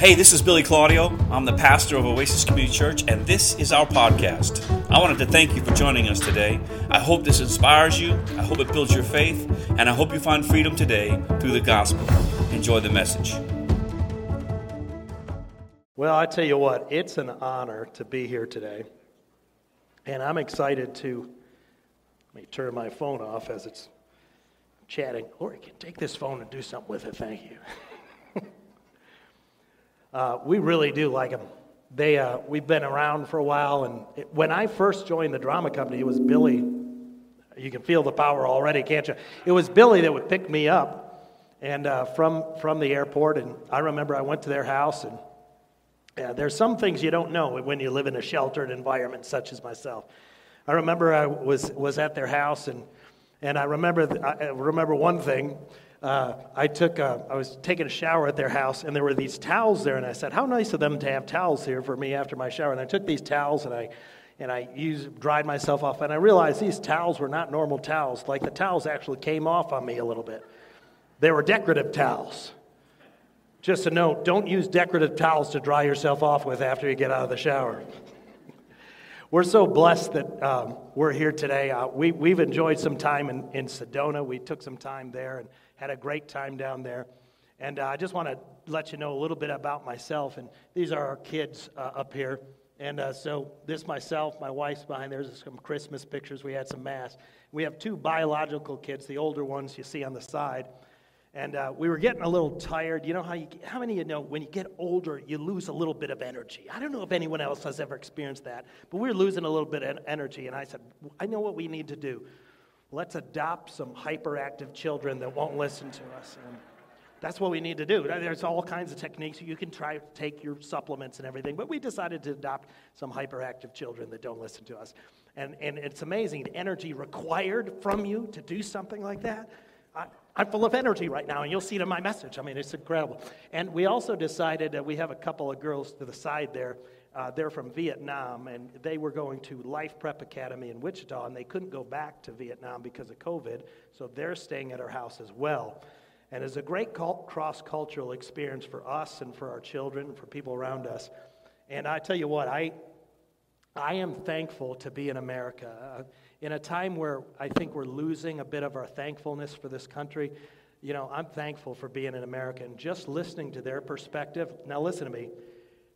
Hey, this is Billy Claudio. I'm the pastor of Oasis Community Church, and this is our podcast. I wanted to thank you for joining us today. I hope this inspires you, I hope it builds your faith, and I hope you find freedom today through the gospel. Enjoy the message. Well, I tell you what, it's an honor to be here today. And I'm excited to let me turn my phone off as it's chatting. Or you can take this phone and do something with it. Thank you. Uh, we really do like them. They, uh, we've been around for a while, and it, when I first joined the drama company, it was Billy. You can feel the power already, can't you? It was Billy that would pick me up, and uh, from from the airport. And I remember I went to their house, and there's some things you don't know when you live in a sheltered environment, such as myself. I remember I was was at their house, and and I remember I remember one thing uh, I took a, I was taking a shower at their house, and there were these towels there, and I said, "How nice of them to have towels here for me after my shower." And I took these towels and I and I used dried myself off, and I realized these towels were not normal towels. Like the towels actually came off on me a little bit. They were decorative towels. Just a note: don't use decorative towels to dry yourself off with after you get out of the shower. We're so blessed that um, we're here today. Uh, we, we've enjoyed some time in, in Sedona. We took some time there and had a great time down there. And uh, I just want to let you know a little bit about myself. And these are our kids uh, up here. And uh, so, this myself, my wife's behind. There's some Christmas pictures. We had some mass. We have two biological kids, the older ones you see on the side. And uh, we were getting a little tired. You know how you, how many of you know when you get older, you lose a little bit of energy? I don't know if anyone else has ever experienced that, but we we're losing a little bit of energy. And I said, I know what we need to do. Let's adopt some hyperactive children that won't listen to us. And that's what we need to do. There's all kinds of techniques. You can try to take your supplements and everything, but we decided to adopt some hyperactive children that don't listen to us. And, and it's amazing the energy required from you to do something like that. I, I'm full of energy right now, and you'll see it in my message. I mean, it's incredible. And we also decided that we have a couple of girls to the side there uh, they're from Vietnam, and they were going to Life Prep Academy in Wichita, and they couldn't go back to Vietnam because of COVID, so they're staying at our house as well. And it's a great cross cultural experience for us and for our children and for people around us. And I tell you what, I, I am thankful to be in America. Uh, in a time where I think we're losing a bit of our thankfulness for this country, you know, I'm thankful for being in America and just listening to their perspective. Now, listen to me.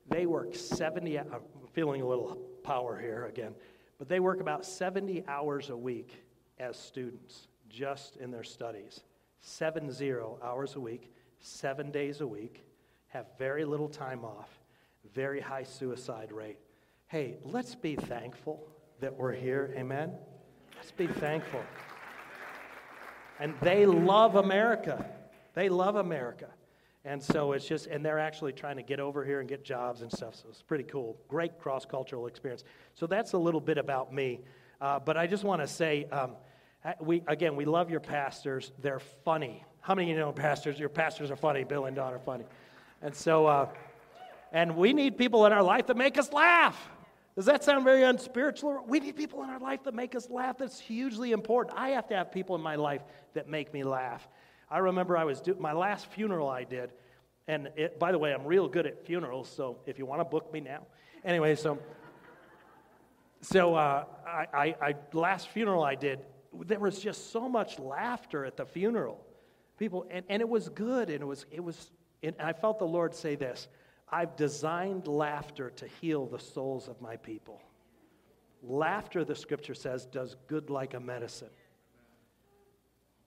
They work 70, I'm feeling a little power here again, but they work about 70 hours a week as students just in their studies. Seven zero hours a week, seven days a week, have very little time off, very high suicide rate. Hey, let's be thankful that we're here. Amen? Let's be thankful. And they love America. They love America. And so it's just, and they're actually trying to get over here and get jobs and stuff. So it's pretty cool. Great cross cultural experience. So that's a little bit about me. Uh, but I just want to say, um, we, again, we love your pastors. They're funny. How many of you know pastors? Your pastors are funny. Bill and Don are funny. And so, uh, and we need people in our life that make us laugh. Does that sound very unspiritual? We need people in our life that make us laugh. That's hugely important. I have to have people in my life that make me laugh. I remember I was do- my last funeral I did, and it, by the way, I'm real good at funerals, so if you want to book me now. Anyway, so so uh, I, I, I, last funeral I did, there was just so much laughter at the funeral, people, and, and it was good, and it was it was. And I felt the Lord say this: I've designed laughter to heal the souls of my people. Laughter, the Scripture says, does good like a medicine.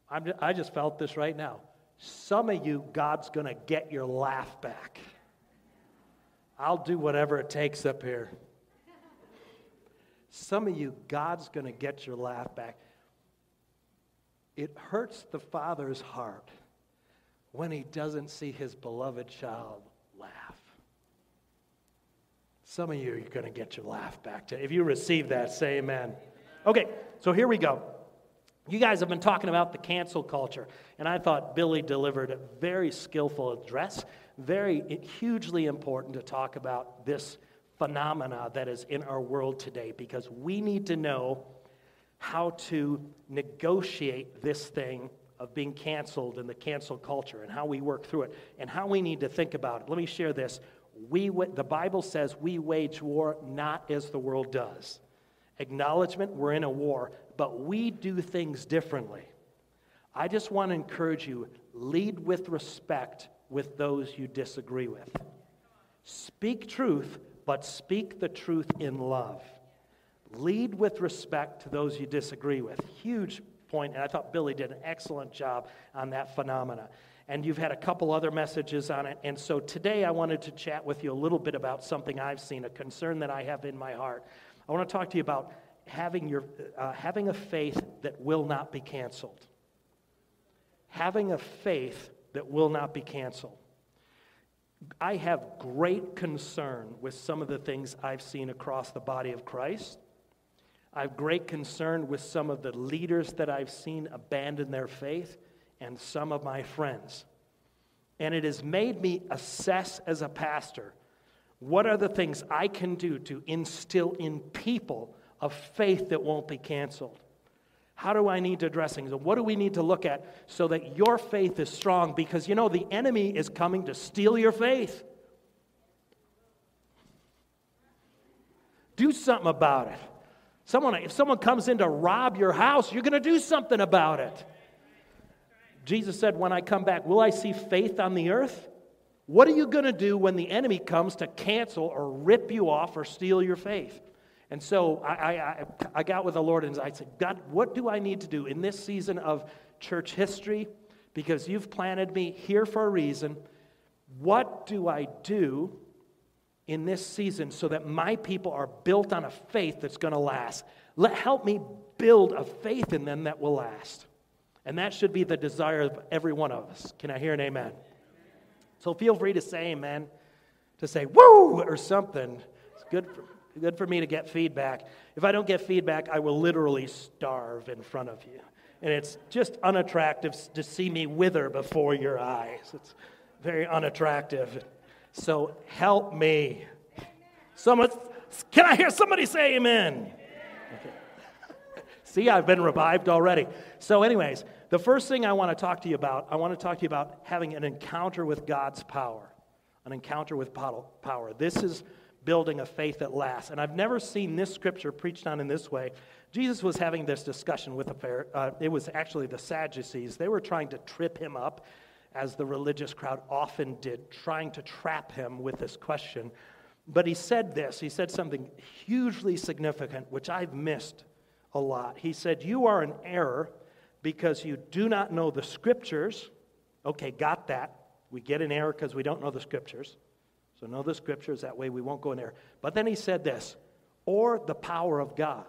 I'm, I just felt this right now. Some of you, God's going to get your laugh back. I'll do whatever it takes up here. Some of you, God's going to get your laugh back. It hurts the Father's heart when he doesn't see his beloved child laugh. Some of you, you're going to get your laugh back. If you receive that, say amen. Okay, so here we go. You guys have been talking about the cancel culture, and I thought Billy delivered a very skillful address, very hugely important to talk about this phenomena that is in our world today because we need to know how to negotiate this thing of being canceled and the cancel culture and how we work through it and how we need to think about it. Let me share this. We, the Bible says we wage war not as the world does. Acknowledgement, we're in a war, but we do things differently. I just want to encourage you lead with respect with those you disagree with. Speak truth, but speak the truth in love. Lead with respect to those you disagree with. Huge point, and I thought Billy did an excellent job on that phenomena. And you've had a couple other messages on it. And so today I wanted to chat with you a little bit about something I've seen, a concern that I have in my heart. I want to talk to you about having, your, uh, having a faith that will not be canceled. Having a faith that will not be canceled. I have great concern with some of the things I've seen across the body of Christ. I have great concern with some of the leaders that I've seen abandon their faith and some of my friends. And it has made me assess as a pastor what are the things I can do to instill in people a faith that won't be canceled? How do I need to address things? What do we need to look at so that your faith is strong? Because you know, the enemy is coming to steal your faith. Do something about it. Someone, if someone comes in to rob your house, you're going to do something about it. Jesus said, When I come back, will I see faith on the earth? What are you going to do when the enemy comes to cancel or rip you off or steal your faith? And so I, I, I got with the Lord and I said, God, what do I need to do in this season of church history? Because you've planted me here for a reason. What do I do in this season so that my people are built on a faith that's going to last? Let, help me build a faith in them that will last. And that should be the desire of every one of us. Can I hear an amen? So feel free to say amen, to say woo or something. It's good for good for me to get feedback. If I don't get feedback, I will literally starve in front of you. And it's just unattractive to see me wither before your eyes. It's very unattractive. So help me. Someone, can I hear somebody say amen? Okay. See, I've been revived already. So, anyways, the first thing I want to talk to you about, I want to talk to you about having an encounter with God's power. An encounter with power. This is building a faith that lasts. And I've never seen this scripture preached on in this way. Jesus was having this discussion with a uh, it was actually the Sadducees. They were trying to trip him up, as the religious crowd often did, trying to trap him with this question. But he said this. He said something hugely significant, which I've missed a lot. He said, "You are in error because you do not know the scriptures." Okay, got that. We get in error because we don't know the scriptures. So know the scriptures, that way we won't go in there. But then he said this or the power of God.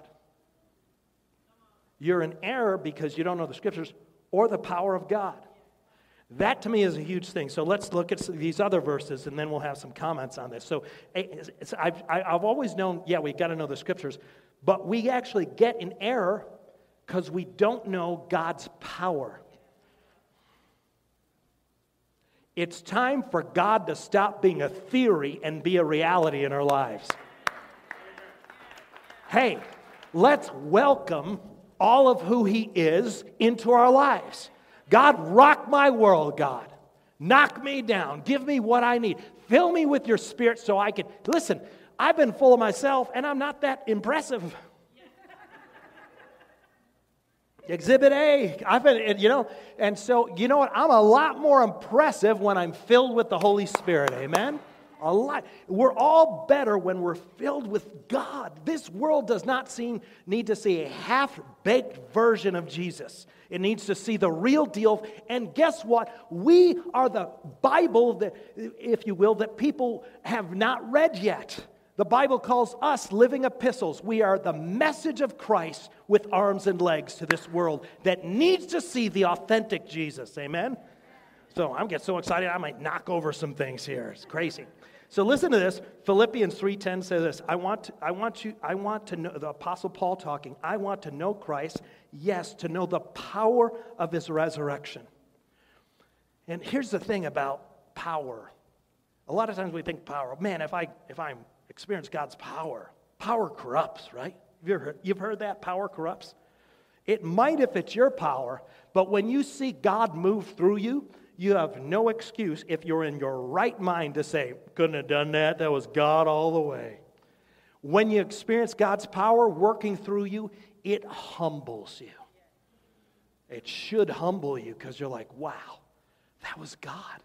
You're in error because you don't know the scriptures or the power of God. That to me is a huge thing. So let's look at these other verses and then we'll have some comments on this. So eh, I've, I've always known, yeah, we've got to know the scriptures, but we actually get in error because we don't know God's power. It's time for God to stop being a theory and be a reality in our lives. Hey, let's welcome all of who He is into our lives. God, rock my world, God. Knock me down. Give me what I need. Fill me with your spirit so I can. Listen, I've been full of myself and I'm not that impressive. Exhibit A. I've been, you know, and so, you know what? I'm a lot more impressive when I'm filled with the Holy Spirit. Amen? A lot. We're all better when we're filled with God. This world does not seem, need to see a half baked version of Jesus. It needs to see the real deal. And guess what? We are the Bible, that, if you will, that people have not read yet. The Bible calls us living epistles. We are the message of Christ with arms and legs to this world that needs to see the authentic Jesus. Amen? So I'm getting so excited I might knock over some things here. It's crazy. So listen to this. Philippians 3:10 says this. I want to, I want you I want to know the apostle Paul talking. I want to know Christ. Yes, to know the power of his resurrection. And here's the thing about power. A lot of times we think power, man, if I if I'm experience God's power. Power corrupts, right? You've heard, you've heard that? Power corrupts. It might if it's your power, but when you see God move through you, you have no excuse if you're in your right mind to say, couldn't have done that. That was God all the way. When you experience God's power working through you, it humbles you. It should humble you because you're like, wow, that was God.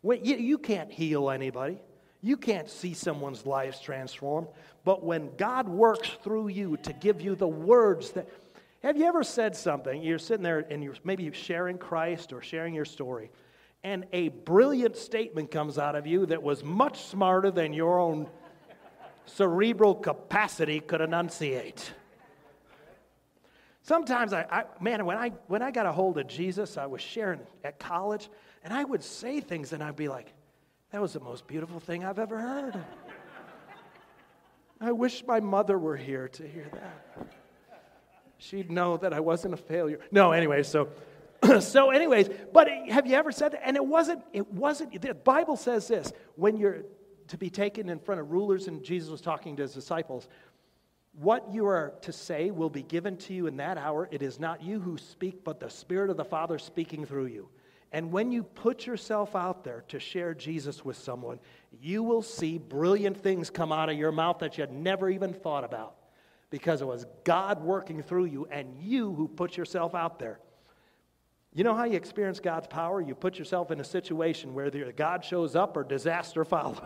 When, you, you can't heal anybody. You can't see someone's lives transformed. But when God works through you to give you the words that. Have you ever said something? You're sitting there and you're maybe sharing Christ or sharing your story, and a brilliant statement comes out of you that was much smarter than your own cerebral capacity could enunciate. Sometimes I, I, man, when I when I got a hold of Jesus, I was sharing at college, and I would say things, and I'd be like, "That was the most beautiful thing I've ever heard." I wish my mother were here to hear that. She'd know that I wasn't a failure. No, anyway, so so anyways, but have you ever said that? And it wasn't. It wasn't. The Bible says this: when you're to be taken in front of rulers, and Jesus was talking to his disciples. What you are to say will be given to you in that hour. It is not you who speak, but the Spirit of the Father speaking through you. And when you put yourself out there to share Jesus with someone, you will see brilliant things come out of your mouth that you had never even thought about because it was God working through you and you who put yourself out there. You know how you experience God's power? You put yourself in a situation where either God shows up or disaster follows.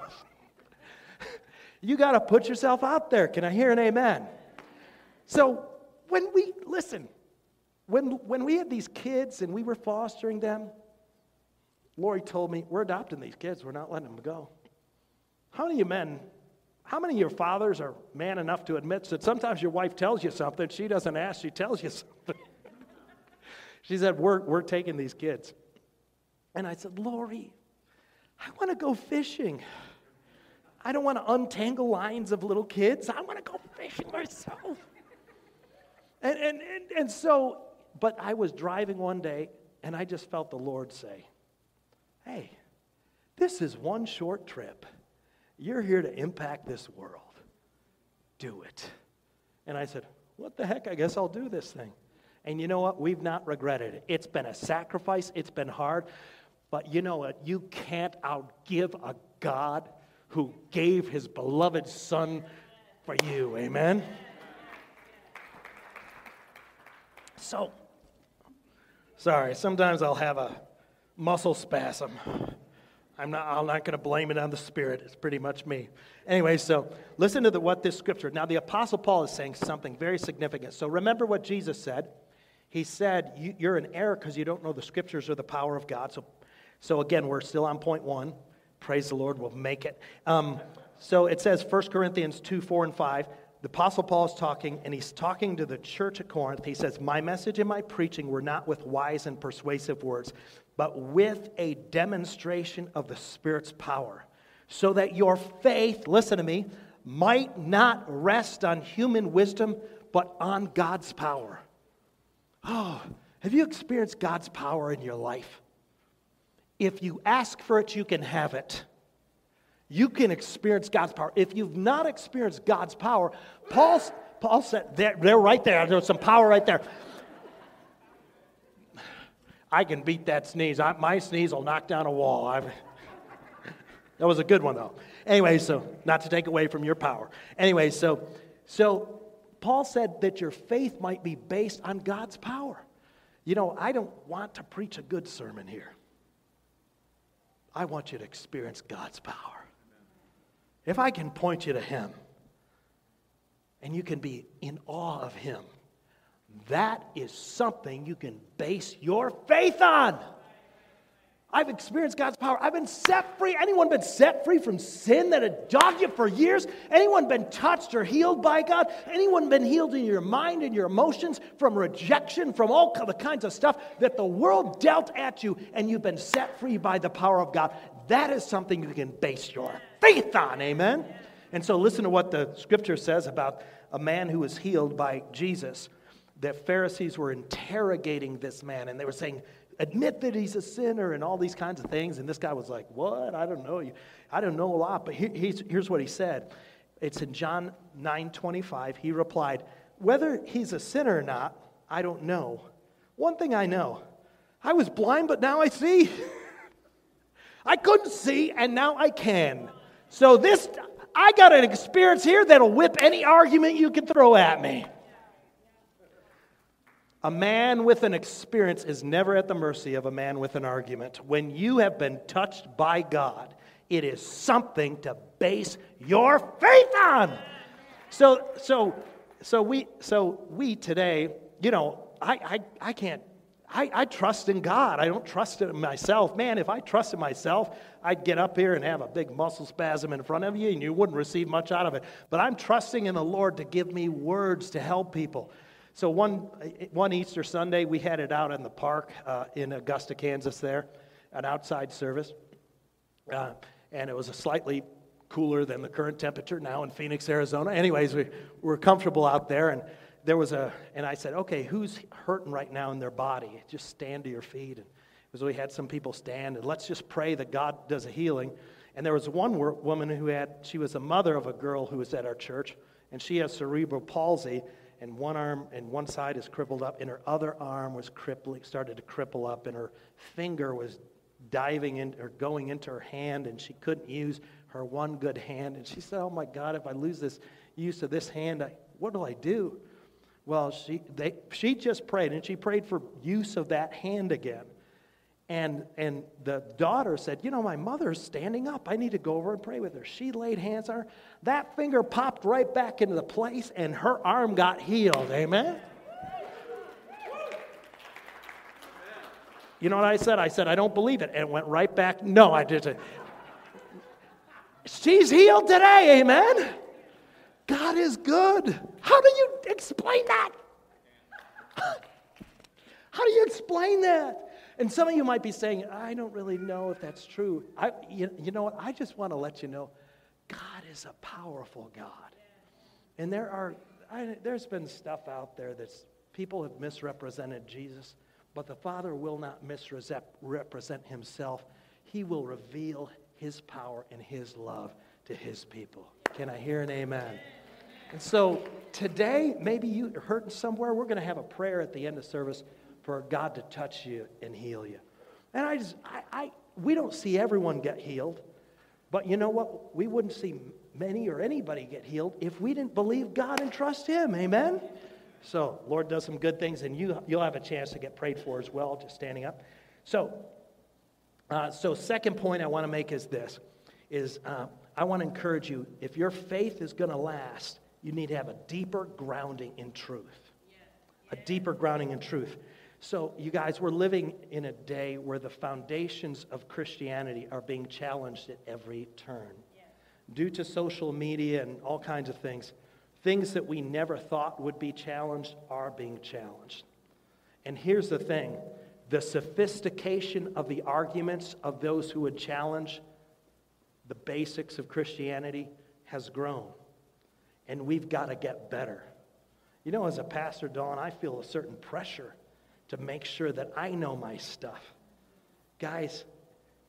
You got to put yourself out there. Can I hear an amen? So when we, listen, when, when we had these kids and we were fostering them, Lori told me, we're adopting these kids. We're not letting them go. How many men, how many of your fathers are man enough to admit that sometimes your wife tells you something, she doesn't ask, she tells you something? she said, we're, we're taking these kids. And I said, Lori, I want to go fishing. I don't want to untangle lines of little kids. I want to go fishing myself. And, and, and, and so, but I was driving one day and I just felt the Lord say, Hey, this is one short trip. You're here to impact this world. Do it. And I said, What the heck? I guess I'll do this thing. And you know what? We've not regretted it. It's been a sacrifice, it's been hard. But you know what? You can't outgive a God who gave his beloved Son for you. Amen? So, sorry, sometimes I'll have a muscle spasm. I'm not, I'm not going to blame it on the Spirit. It's pretty much me. Anyway, so listen to the, what this scripture. Now, the Apostle Paul is saying something very significant. So remember what Jesus said. He said, you, are in error because you don't know the scriptures or the power of God. So, so again, we're still on point one. Praise the Lord, we'll make it. Um, so it says 1 Corinthians 2 4 and 5. The Apostle Paul is talking, and he's talking to the church at Corinth. He says, My message and my preaching were not with wise and persuasive words, but with a demonstration of the Spirit's power, so that your faith, listen to me, might not rest on human wisdom, but on God's power. Oh, have you experienced God's power in your life? If you ask for it, you can have it. You can experience God's power. If you've not experienced God's power, Paul, Paul said, they're, they're right there. There's some power right there. I can beat that sneeze. I, my sneeze will knock down a wall. I've, that was a good one, though. Anyway, so not to take away from your power. Anyway, so so Paul said that your faith might be based on God's power. You know, I don't want to preach a good sermon here. I want you to experience God's power. If I can point you to Him and you can be in awe of Him, that is something you can base your faith on. I've experienced God's power. I've been set free. Anyone been set free from sin that had dogged you for years? Anyone been touched or healed by God? Anyone been healed in your mind and your emotions from rejection, from all the kinds of stuff that the world dealt at you, and you've been set free by the power of God? That is something you can base your faith on. Amen? And so listen to what the scripture says about a man who was healed by Jesus. The Pharisees were interrogating this man, and they were saying, admit that he's a sinner and all these kinds of things. And this guy was like, What? I don't know. I don't know a lot. But here's what he said. It's in John 9 25. He replied, Whether he's a sinner or not, I don't know. One thing I know I was blind, but now I see. I couldn't see, and now I can. So, this, I got an experience here that'll whip any argument you can throw at me. A man with an experience is never at the mercy of a man with an argument. When you have been touched by God, it is something to base your faith on. So, so, so we, so we today, you know, I, I, I can't I, I, trust in God. I don't trust in myself. Man, if I trusted myself, I'd get up here and have a big muscle spasm in front of you and you wouldn't receive much out of it. But I'm trusting in the Lord to give me words to help people. So one, one Easter Sunday, we had it out in the park uh, in Augusta, Kansas, there, an outside service. Uh, and it was a slightly cooler than the current temperature now in Phoenix, Arizona. Anyways, we were comfortable out there. And there was a, and I said, okay, who's hurting right now in their body? Just stand to your feet. And so we had some people stand, and let's just pray that God does a healing. And there was one woman who had, she was a mother of a girl who was at our church, and she has cerebral palsy and one arm and one side is crippled up, and her other arm was crippling, started to cripple up, and her finger was diving in or going into her hand, and she couldn't use her one good hand. And she said, "Oh my God, if I lose this use of this hand, I, what do I do?" Well, she they, she just prayed, and she prayed for use of that hand again. And, and the daughter said, You know, my mother's standing up. I need to go over and pray with her. She laid hands on her. That finger popped right back into the place, and her arm got healed. Amen? You know what I said? I said, I don't believe it. And it went right back. No, I didn't. She's healed today. Amen? God is good. How do you explain that? How do you explain that? And some of you might be saying, I don't really know if that's true. I, you, you know what? I just want to let you know God is a powerful God. And there are, I, there's been stuff out there that people have misrepresented Jesus, but the Father will not misrepresent himself. He will reveal his power and his love to his people. Can I hear an amen? And so today, maybe you're hurting somewhere. We're going to have a prayer at the end of service for God to touch you and heal you. And I just, I, I, we don't see everyone get healed, but you know what? We wouldn't see many or anybody get healed if we didn't believe God and trust Him. Amen? So, Lord does some good things, and you, you'll have a chance to get prayed for as well, just standing up. So, uh, so second point I want to make is this: is uh, I want to encourage you. If your faith is going to last, you need to have a deeper grounding in truth. A deeper grounding in truth. So, you guys, we're living in a day where the foundations of Christianity are being challenged at every turn. Due to social media and all kinds of things, things that we never thought would be challenged are being challenged. And here's the thing the sophistication of the arguments of those who would challenge the basics of Christianity has grown. And we've got to get better. You know, as a pastor, Don, I feel a certain pressure to make sure that I know my stuff. Guys,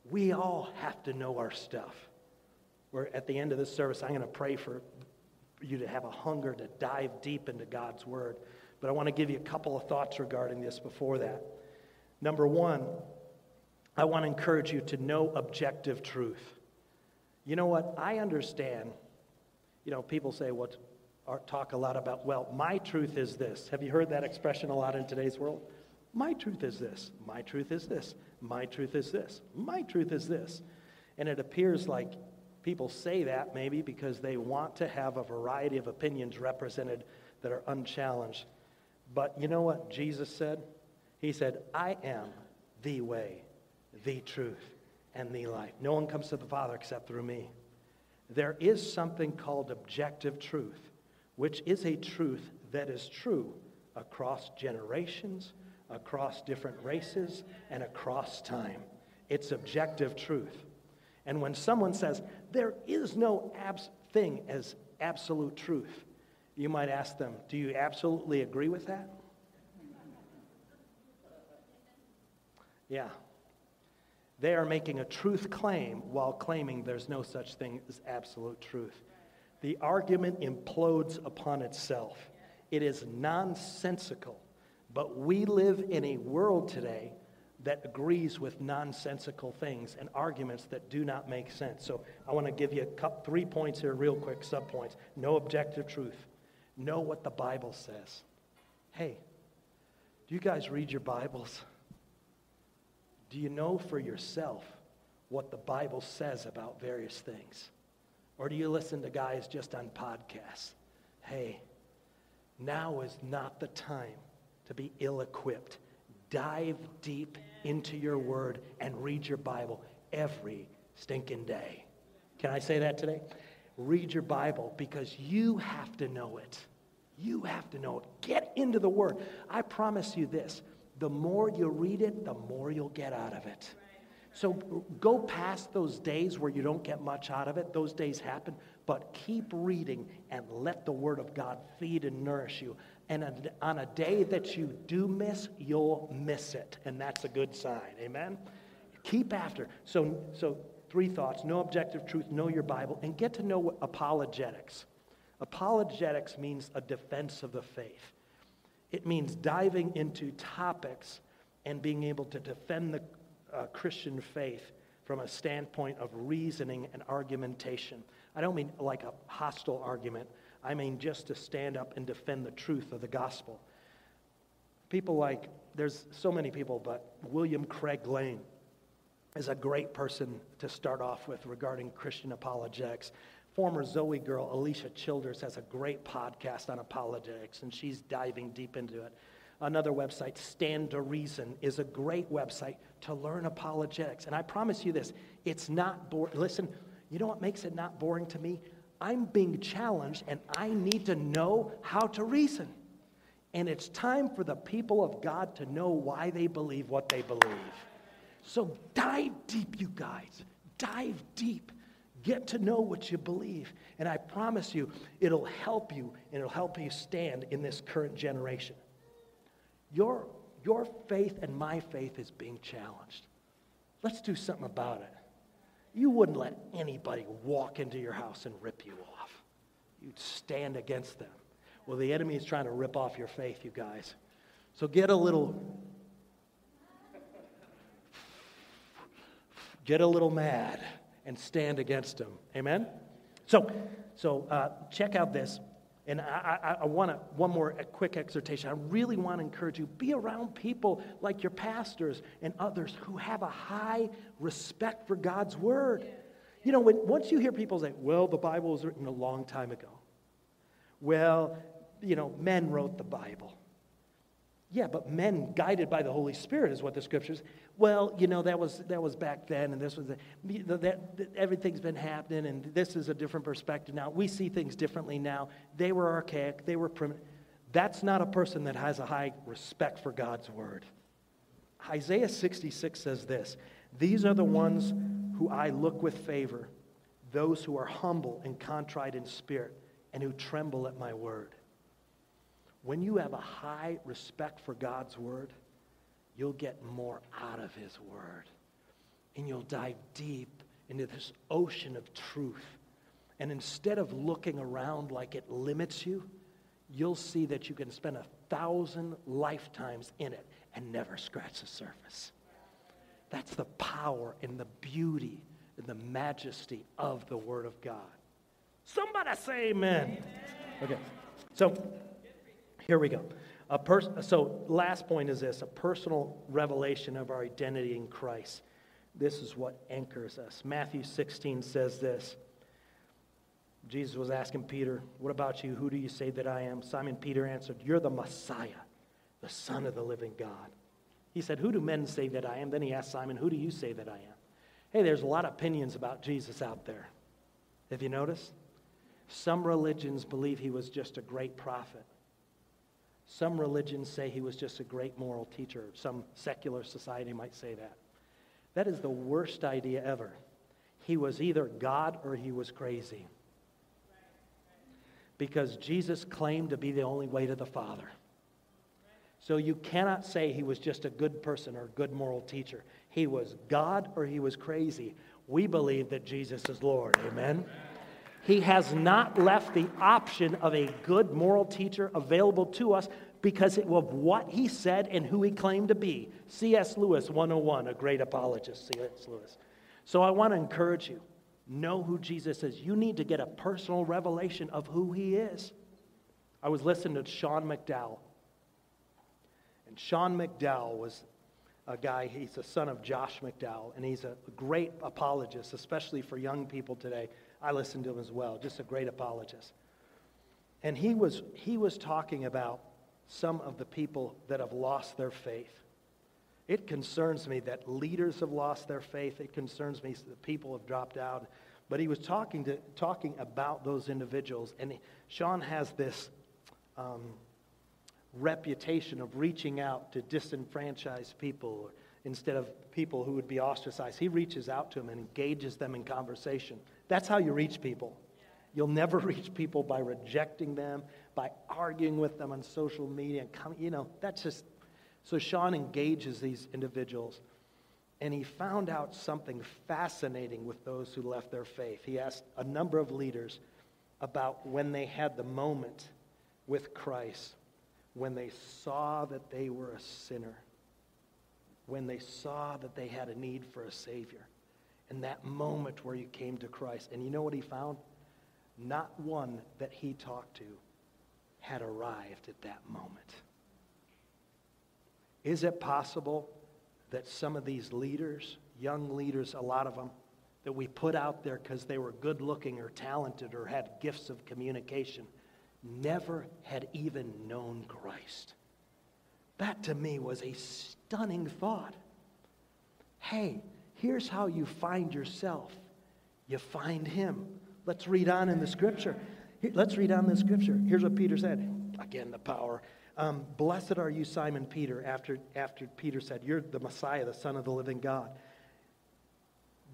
we all have to know our stuff. We're at the end of this service, I'm going to pray for you to have a hunger to dive deep into God's Word. But I want to give you a couple of thoughts regarding this before that. Number one, I want to encourage you to know objective truth. You know what? I understand. You know, people say, what, talk a lot about, well, my truth is this. Have you heard that expression a lot in today's world? My truth is this. My truth is this. My truth is this. My truth is this. And it appears like people say that maybe because they want to have a variety of opinions represented that are unchallenged. But you know what Jesus said? He said, I am the way, the truth, and the life. No one comes to the Father except through me. There is something called objective truth, which is a truth that is true across generations, across different races and across time. It's objective truth. And when someone says, there is no abs- thing as absolute truth, you might ask them, do you absolutely agree with that? Yeah. They are making a truth claim while claiming there's no such thing as absolute truth. The argument implodes upon itself. It is nonsensical But we live in a world today that agrees with nonsensical things and arguments that do not make sense. So I want to give you a couple, three points here, real quick, subpoints. No objective truth. Know what the Bible says. Hey, do you guys read your Bibles? Do you know for yourself what the Bible says about various things? Or do you listen to guys just on podcasts? Hey, now is not the time to be ill equipped. Dive deep into your word and read your Bible every stinking day. Can I say that today? Read your Bible because you have to know it. You have to know it. Get into the word. I promise you this the more you read it, the more you'll get out of it. So go past those days where you don't get much out of it. Those days happen. But keep reading and let the Word of God feed and nourish you. And on a day that you do miss, you'll miss it. And that's a good sign. Amen? Keep after. So, so three thoughts know objective truth, know your Bible, and get to know apologetics. Apologetics means a defense of the faith, it means diving into topics and being able to defend the uh, Christian faith from a standpoint of reasoning and argumentation. I don't mean like a hostile argument, I mean just to stand up and defend the truth of the gospel. People like, there's so many people, but William Craig Lane is a great person to start off with regarding Christian apologetics. Former Zoe girl Alisa Childers has a great podcast on apologetics, and she's diving deep into it. Another website, Stand to Reason, is a great website to learn apologetics. And I promise you this it's not boring. Listen, you know what makes it not boring to me? I'm being challenged and I need to know how to reason. And it's time for the people of God to know why they believe what they believe. So dive deep, you guys. Dive deep. Get to know what you believe. And I promise you, it'll help you and it'll help you stand in this current generation. Your, your faith and my faith is being challenged. Let's do something about it. You wouldn't let anybody walk into your house and rip you off. You'd stand against them. Well, the enemy is trying to rip off your faith, you guys. So get a little get a little mad and stand against him. Amen? So, so uh, check out this. And I, I, I want to, one more quick exhortation. I really want to encourage you be around people like your pastors and others who have a high respect for God's word. You know, when, once you hear people say, well, the Bible was written a long time ago, well, you know, men wrote the Bible. Yeah, but men guided by the Holy Spirit is what the scriptures. Well, you know that was that was back then, and this was the, that, that everything's been happening, and this is a different perspective now. We see things differently now. They were archaic. They were primitive. That's not a person that has a high respect for God's word. Isaiah 66 says this: These are the ones who I look with favor, those who are humble and contrite in spirit, and who tremble at my word. When you have a high respect for God's word, you'll get more out of his word. And you'll dive deep into this ocean of truth. And instead of looking around like it limits you, you'll see that you can spend a thousand lifetimes in it and never scratch the surface. That's the power and the beauty and the majesty of the Word of God. Somebody say amen. amen. Okay. So here we go. A pers- so, last point is this a personal revelation of our identity in Christ. This is what anchors us. Matthew 16 says this. Jesus was asking Peter, What about you? Who do you say that I am? Simon Peter answered, You're the Messiah, the Son of the living God. He said, Who do men say that I am? Then he asked Simon, Who do you say that I am? Hey, there's a lot of opinions about Jesus out there. Have you noticed? Some religions believe he was just a great prophet. Some religions say he was just a great moral teacher. Some secular society might say that. That is the worst idea ever. He was either God or he was crazy. Because Jesus claimed to be the only way to the Father. So you cannot say he was just a good person or a good moral teacher. He was God or he was crazy. We believe that Jesus is Lord. Amen? He has not left the option of a good moral teacher available to us because of what he said and who he claimed to be. C.S. Lewis, 101, a great apologist, C.S. Lewis. So I want to encourage you know who Jesus is. You need to get a personal revelation of who he is. I was listening to Sean McDowell. And Sean McDowell was a guy, he's the son of Josh McDowell, and he's a great apologist, especially for young people today. I listened to him as well, just a great apologist. And he was, he was talking about some of the people that have lost their faith. It concerns me that leaders have lost their faith. It concerns me that people have dropped out. But he was talking, to, talking about those individuals. And Sean has this um, reputation of reaching out to disenfranchised people instead of people who would be ostracized. He reaches out to them and engages them in conversation. That's how you reach people. You'll never reach people by rejecting them, by arguing with them on social media. You know, that's just. So Sean engages these individuals, and he found out something fascinating with those who left their faith. He asked a number of leaders about when they had the moment with Christ, when they saw that they were a sinner, when they saw that they had a need for a Savior, and that moment where you came to Christ. And you know what he found? Not one that he talked to had arrived at that moment. Is it possible that some of these leaders, young leaders, a lot of them, that we put out there because they were good looking or talented or had gifts of communication, never had even known Christ? That to me was a stunning thought. Hey, here's how you find yourself you find Him. Let's read on in the scripture. Let's read on the scripture. Here's what Peter said. Again, the power. Um, Blessed are you, Simon Peter, after, after Peter said, You're the Messiah, the Son of the living God.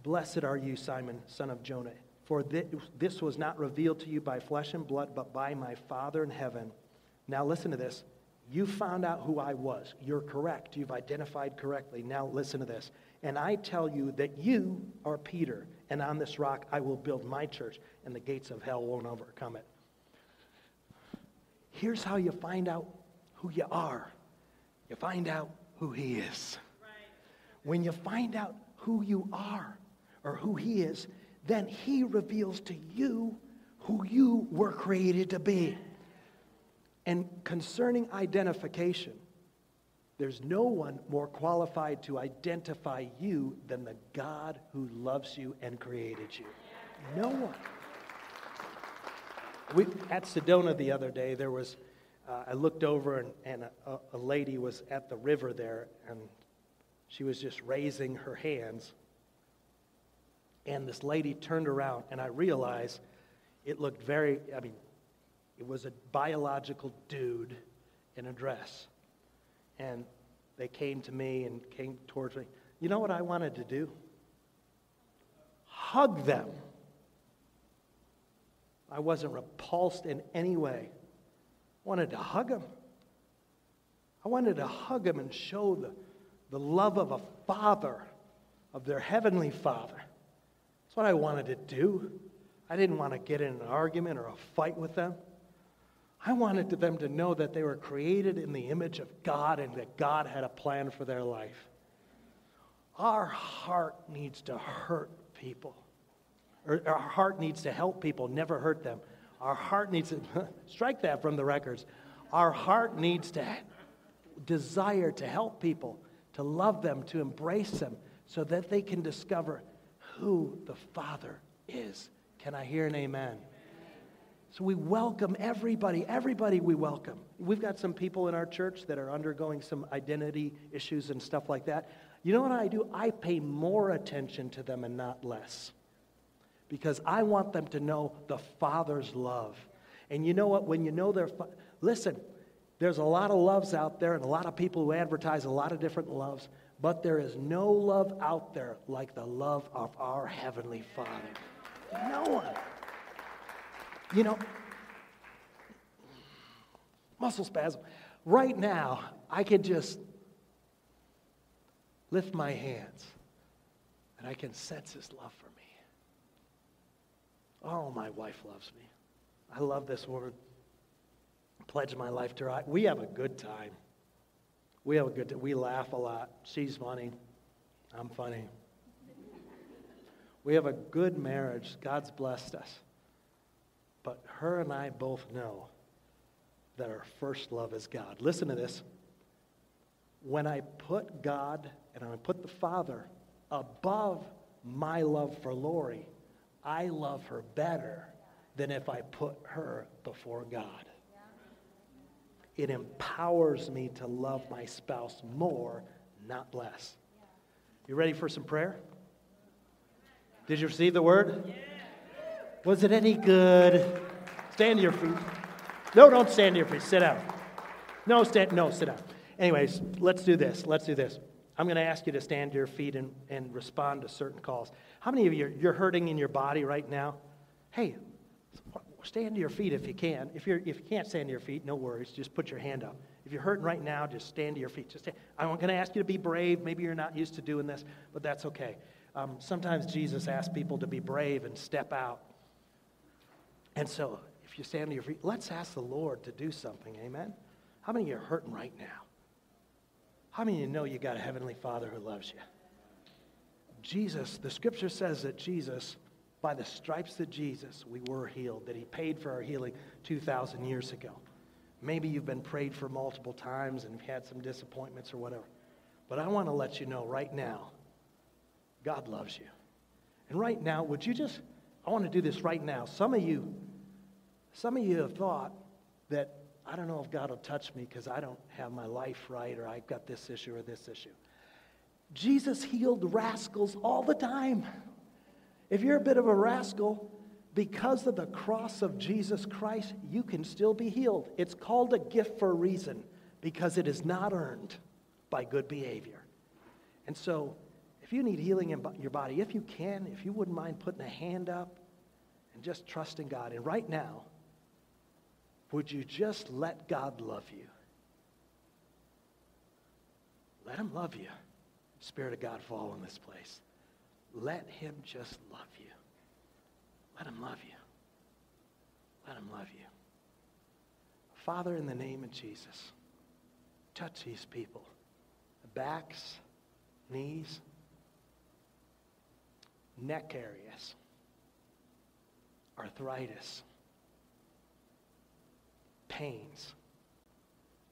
Blessed are you, Simon, son of Jonah, for this was not revealed to you by flesh and blood, but by my Father in heaven. Now, listen to this. You found out who I was. You're correct. You've identified correctly. Now, listen to this. And I tell you that you are Peter and on this rock I will build my church, and the gates of hell won't overcome it. Here's how you find out who you are you find out who He is. When you find out who you are or who He is, then He reveals to you who you were created to be. And concerning identification, there's no one more qualified to identify you than the God who loves you and created you. No one. We, at Sedona the other day, there was, uh, I looked over and, and a, a lady was at the river there, and she was just raising her hands. And this lady turned around, and I realized it looked very, I mean, it was a biological dude in a dress. And they came to me and came towards me. You know what I wanted to do? Hug them. I wasn't repulsed in any way. I wanted to hug them. I wanted to hug them and show the, the love of a father, of their heavenly father. That's what I wanted to do. I didn't want to get in an argument or a fight with them. I wanted them to know that they were created in the image of God and that God had a plan for their life. Our heart needs to hurt people. Or our heart needs to help people, never hurt them. Our heart needs to, strike that from the records. Our heart needs to desire to help people, to love them, to embrace them, so that they can discover who the Father is. Can I hear an amen? So we welcome everybody, everybody we welcome. We've got some people in our church that are undergoing some identity issues and stuff like that. You know what I do? I pay more attention to them and not less. Because I want them to know the Father's love. And you know what? When you know their, fa- listen, there's a lot of loves out there and a lot of people who advertise a lot of different loves, but there is no love out there like the love of our Heavenly Father. No one. You know, muscle spasm. Right now, I could just lift my hands and I can sense his love for me. Oh, my wife loves me. I love this woman. Pledge my life to her. We have a good time. We have a good time. We laugh a lot. She's funny. I'm funny. We have a good marriage. God's blessed us. But her and I both know that our first love is God. Listen to this. When I put God and I put the Father above my love for Lori, I love her better than if I put her before God. It empowers me to love my spouse more, not less. You ready for some prayer? Did you receive the word? Was it any good? Stand to your feet. No, don't stand to your feet. Sit down. No, stand. No, sit down. Anyways, let's do this. Let's do this. I'm going to ask you to stand to your feet and, and respond to certain calls. How many of you, you're hurting in your body right now? Hey, stand to your feet if you can. If, you're, if you can't stand to your feet, no worries. Just put your hand up. If you're hurting right now, just stand to your feet. Just stand. I'm going to ask you to be brave. Maybe you're not used to doing this, but that's okay. Um, sometimes Jesus asks people to be brave and step out. And so, if you stand to your feet, let's ask the Lord to do something. Amen? How many of you are hurting right now? How many of you know you got a Heavenly Father who loves you? Jesus, the scripture says that Jesus, by the stripes of Jesus, we were healed, that He paid for our healing 2,000 years ago. Maybe you've been prayed for multiple times and have had some disappointments or whatever. But I want to let you know right now, God loves you. And right now, would you just, I want to do this right now. Some of you, some of you have thought that, I don't know if God will touch me because I don't have my life right or I've got this issue or this issue. Jesus healed rascals all the time. If you're a bit of a rascal, because of the cross of Jesus Christ, you can still be healed. It's called a gift for a reason because it is not earned by good behavior. And so, if you need healing in your body, if you can, if you wouldn't mind putting a hand up and just trusting God. And right now, would you just let God love you? Let Him love you. Spirit of God, fall in this place. Let Him just love you. Let Him love you. Let Him love you. Father, in the name of Jesus, touch these people. Backs, knees, neck areas, arthritis, pains,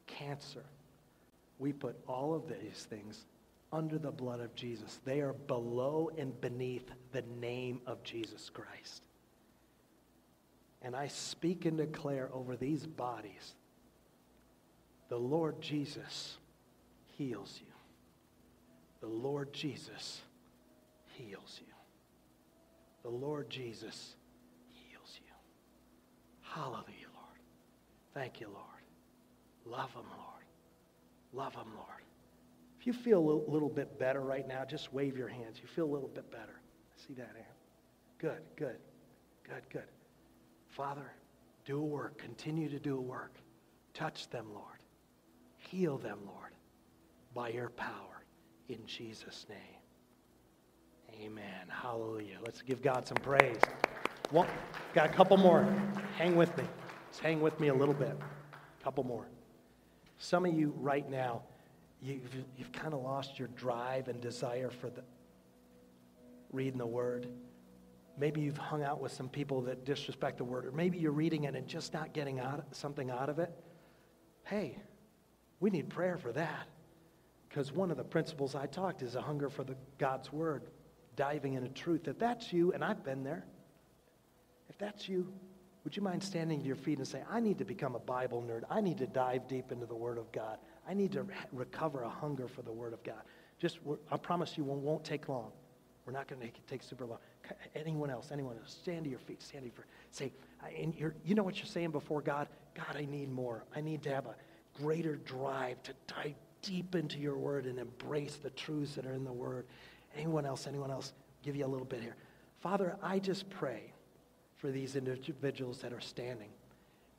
cancer. We put all of these things under the blood of Jesus. They are below and beneath the name of Jesus Christ. And I speak and declare over these bodies the Lord Jesus heals you. The Lord Jesus heals you. The Lord Jesus heals you. Hallelujah. Thank you, Lord. Love them, Lord. Love them, Lord. If you feel a little bit better right now, just wave your hands. You feel a little bit better. I see that hand. Good, good, good, good. Father, do a work. Continue to do a work. Touch them, Lord. Heal them, Lord, by your power in Jesus' name. Amen. Hallelujah. Let's give God some praise. One, got a couple more. Hang with me. Just hang with me a little bit. A couple more. Some of you right now, you've, you've kind of lost your drive and desire for the reading the word. Maybe you've hung out with some people that disrespect the word, or maybe you're reading it and just not getting out, something out of it. Hey, we need prayer for that. Because one of the principles I talked is a hunger for the God's word, diving into truth. If that's you, and I've been there, if that's you, would you mind standing to your feet and say, I need to become a Bible nerd. I need to dive deep into the Word of God. I need to recover a hunger for the Word of God. Just, I promise you, it won't take long. We're not going to take super long. Anyone else? Anyone else? Stand to your feet. Stand to your feet. Say, and you're, you know what you're saying before God? God, I need more. I need to have a greater drive to dive deep into your Word and embrace the truths that are in the Word. Anyone else? Anyone else? Give you a little bit here. Father, I just pray for these individuals that are standing,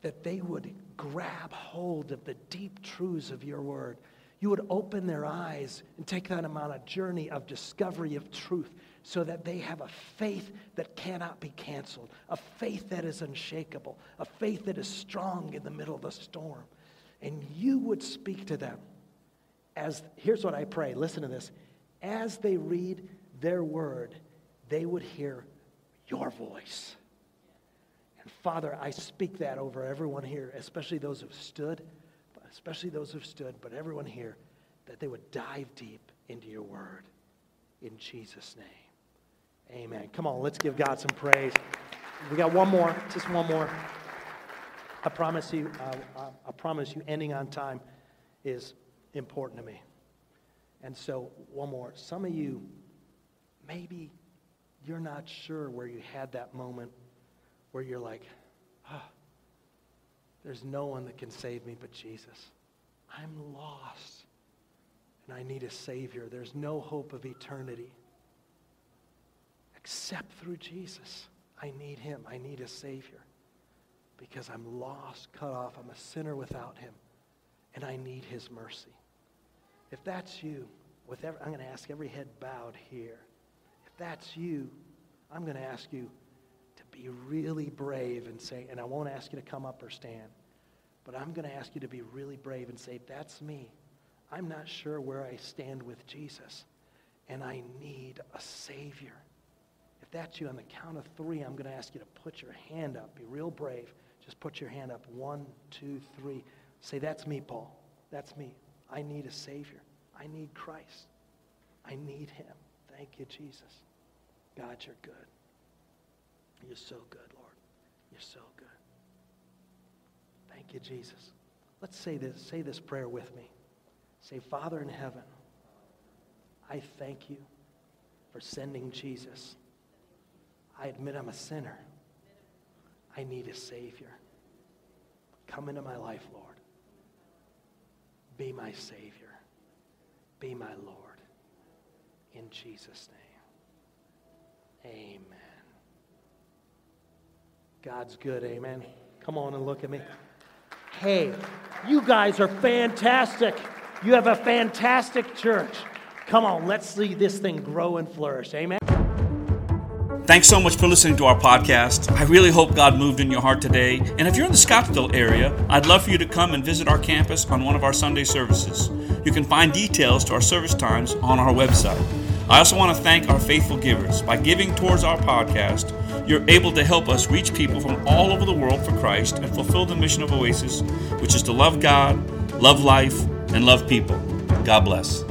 that they would grab hold of the deep truths of your word. you would open their eyes and take them on a journey of discovery of truth so that they have a faith that cannot be canceled, a faith that is unshakable, a faith that is strong in the middle of the storm. And you would speak to them as, here's what I pray listen to this. As they read their word, they would hear your voice. Father, I speak that over everyone here, especially those who've stood, especially those who've stood, but everyone here, that they would dive deep into your word. In Jesus' name. Amen. Come on, let's give God some praise. We got one more, just one more. I promise you, uh, uh I promise you, ending on time is important to me. And so, one more. Some of you, maybe you're not sure where you had that moment where you're like, ah, oh, there's no one that can save me but Jesus. I'm lost and I need a Savior. There's no hope of eternity except through Jesus. I need Him. I need a Savior because I'm lost, cut off. I'm a sinner without Him, and I need His mercy. If that's you, with every, I'm going to ask every head bowed here. If that's you, I'm going to ask you be really brave and say, and I won't ask you to come up or stand, but I'm going to ask you to be really brave and say, that's me. I'm not sure where I stand with Jesus, and I need a Savior. If that's you, on the count of three, I'm going to ask you to put your hand up. Be real brave. Just put your hand up. One, two, three. Say, That's me, Paul. That's me. I need a Savior. I need Christ. I need Him. Thank you, Jesus. God, you're good. You're so good, Lord. You're so good. Thank you, Jesus. Let's say this. Say this prayer with me. Say, Father in heaven, I thank you for sending Jesus. I admit I'm a sinner. I need a Savior. Come into my life, Lord. Be my Savior. Be my Lord. In Jesus' name. Amen. God's good. Amen. Come on and look at me. Hey, you guys are fantastic. You have a fantastic church. Come on, let's see this thing grow and flourish. Amen. Thanks so much for listening to our podcast. I really hope God moved in your heart today. And if you're in the Scottsdale area, I'd love for you to come and visit our campus on one of our Sunday services. You can find details to our service times on our website. I also want to thank our faithful givers. By giving towards our podcast, you're able to help us reach people from all over the world for Christ and fulfill the mission of Oasis, which is to love God, love life, and love people. God bless.